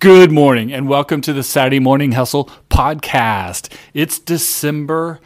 Good morning and welcome to the Saturday Morning Hustle podcast. It's December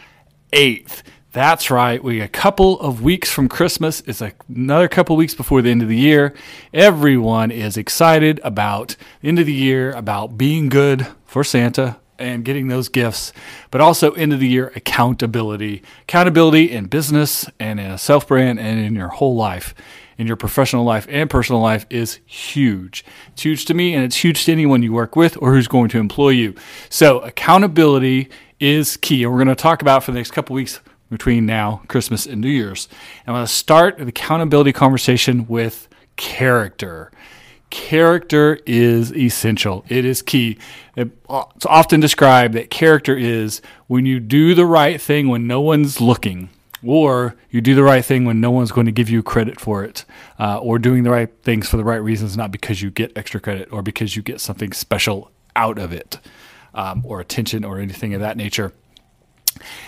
8th. That's right. We a couple of weeks from Christmas. It's another couple weeks before the end of the year. Everyone is excited about the end of the year, about being good for Santa and getting those gifts, but also end of the year accountability. Accountability in business and in a self brand and in your whole life in your professional life and personal life is huge. It's huge to me and it's huge to anyone you work with or who's going to employ you. So, accountability is key. And we're going to talk about for the next couple weeks between now, Christmas, and New Year's. And I'm going to start the accountability conversation with character. Character is essential. It is key. It's often described that character is when you do the right thing when no one's looking or you do the right thing when no one's going to give you credit for it, uh, or doing the right things for the right reasons, not because you get extra credit or because you get something special out of it, um, or attention or anything of that nature.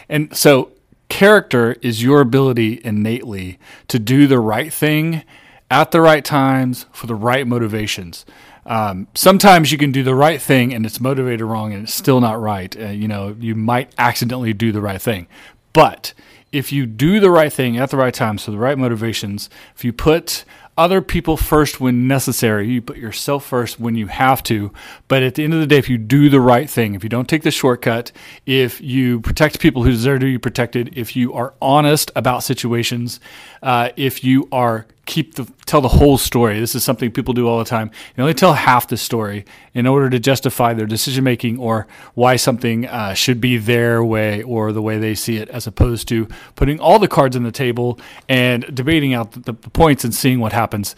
And so, character is your ability innately to do the right thing at the right times for the right motivations. Um, sometimes you can do the right thing and it's motivated wrong and it's still not right. Uh, you know, you might accidentally do the right thing. But if you do the right thing at the right time, so the right motivations, if you put other people first when necessary, you put yourself first when you have to. But at the end of the day, if you do the right thing, if you don't take the shortcut, if you protect people who deserve to be protected, if you are honest about situations, uh, if you are keep the tell the whole story. This is something people do all the time. They only tell half the story in order to justify their decision making or why something uh, should be their way or the way they see it, as opposed to putting all the cards on the table and debating out the, the points and seeing what happens.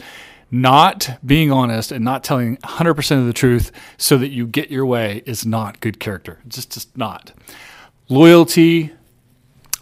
Not being honest and not telling 100% of the truth so that you get your way is not good character. Just, just not. Loyalty,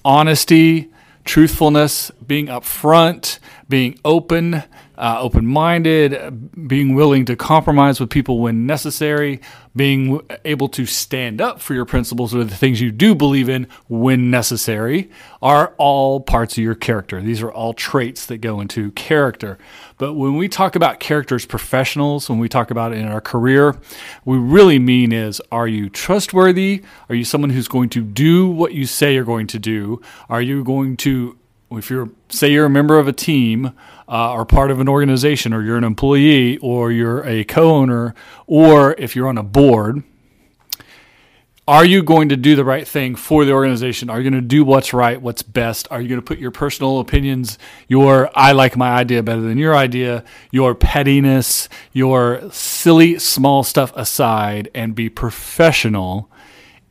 honesty, truthfulness, being upfront, being open, uh, open minded, being willing to compromise with people when necessary, being able to stand up for your principles or the things you do believe in when necessary are all parts of your character. These are all traits that go into character. But when we talk about character as professionals, when we talk about it in our career, we really mean is are you trustworthy? Are you someone who's going to do what you say you're going to do? Are you going to if you're say you're a member of a team uh, or part of an organization or you're an employee or you're a co-owner or if you're on a board are you going to do the right thing for the organization? Are you going to do what's right what's best? Are you going to put your personal opinions your i like my idea better than your idea your pettiness your silly small stuff aside and be professional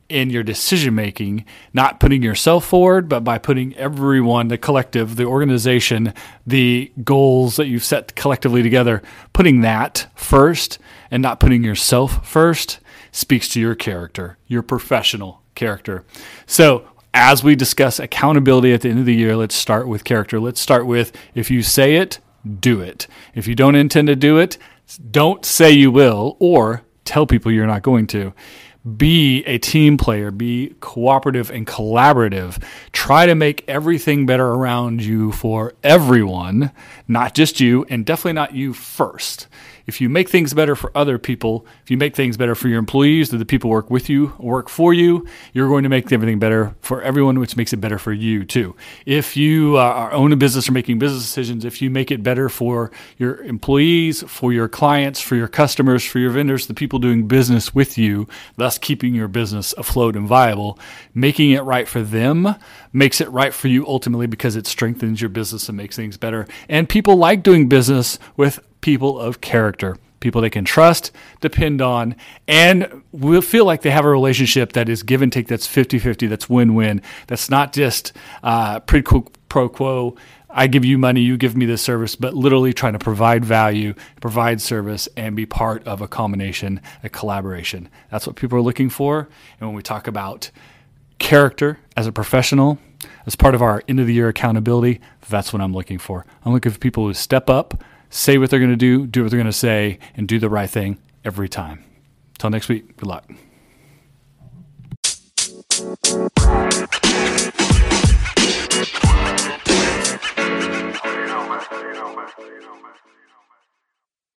in your decision making, not putting yourself forward, but by putting everyone, the collective, the organization, the goals that you've set collectively together, putting that first and not putting yourself first speaks to your character, your professional character. So, as we discuss accountability at the end of the year, let's start with character. Let's start with if you say it, do it. If you don't intend to do it, don't say you will or tell people you're not going to be a team player, be cooperative and collaborative. Try to make everything better around you for everyone, not just you, and definitely not you first if you make things better for other people, if you make things better for your employees, the people work with you, work for you, you're going to make everything better for everyone, which makes it better for you too. If you uh, are own a business or making business decisions, if you make it better for your employees, for your clients, for your customers, for your vendors, the people doing business with you, thus keeping your business afloat and viable, making it right for them makes it right for you ultimately because it strengthens your business and makes things better. And people like doing business with people of character, people they can trust, depend on, and will feel like they have a relationship that is give and take, that's 50 50, that's win win, that's not just uh, pro quo. I give you money, you give me this service, but literally trying to provide value, provide service, and be part of a combination, a collaboration. That's what people are looking for. And when we talk about character as a professional, as part of our end of the year accountability, that's what I'm looking for. I'm looking for people who step up, say what they're going to do, do what they're going to say, and do the right thing every time. Till next week, good luck.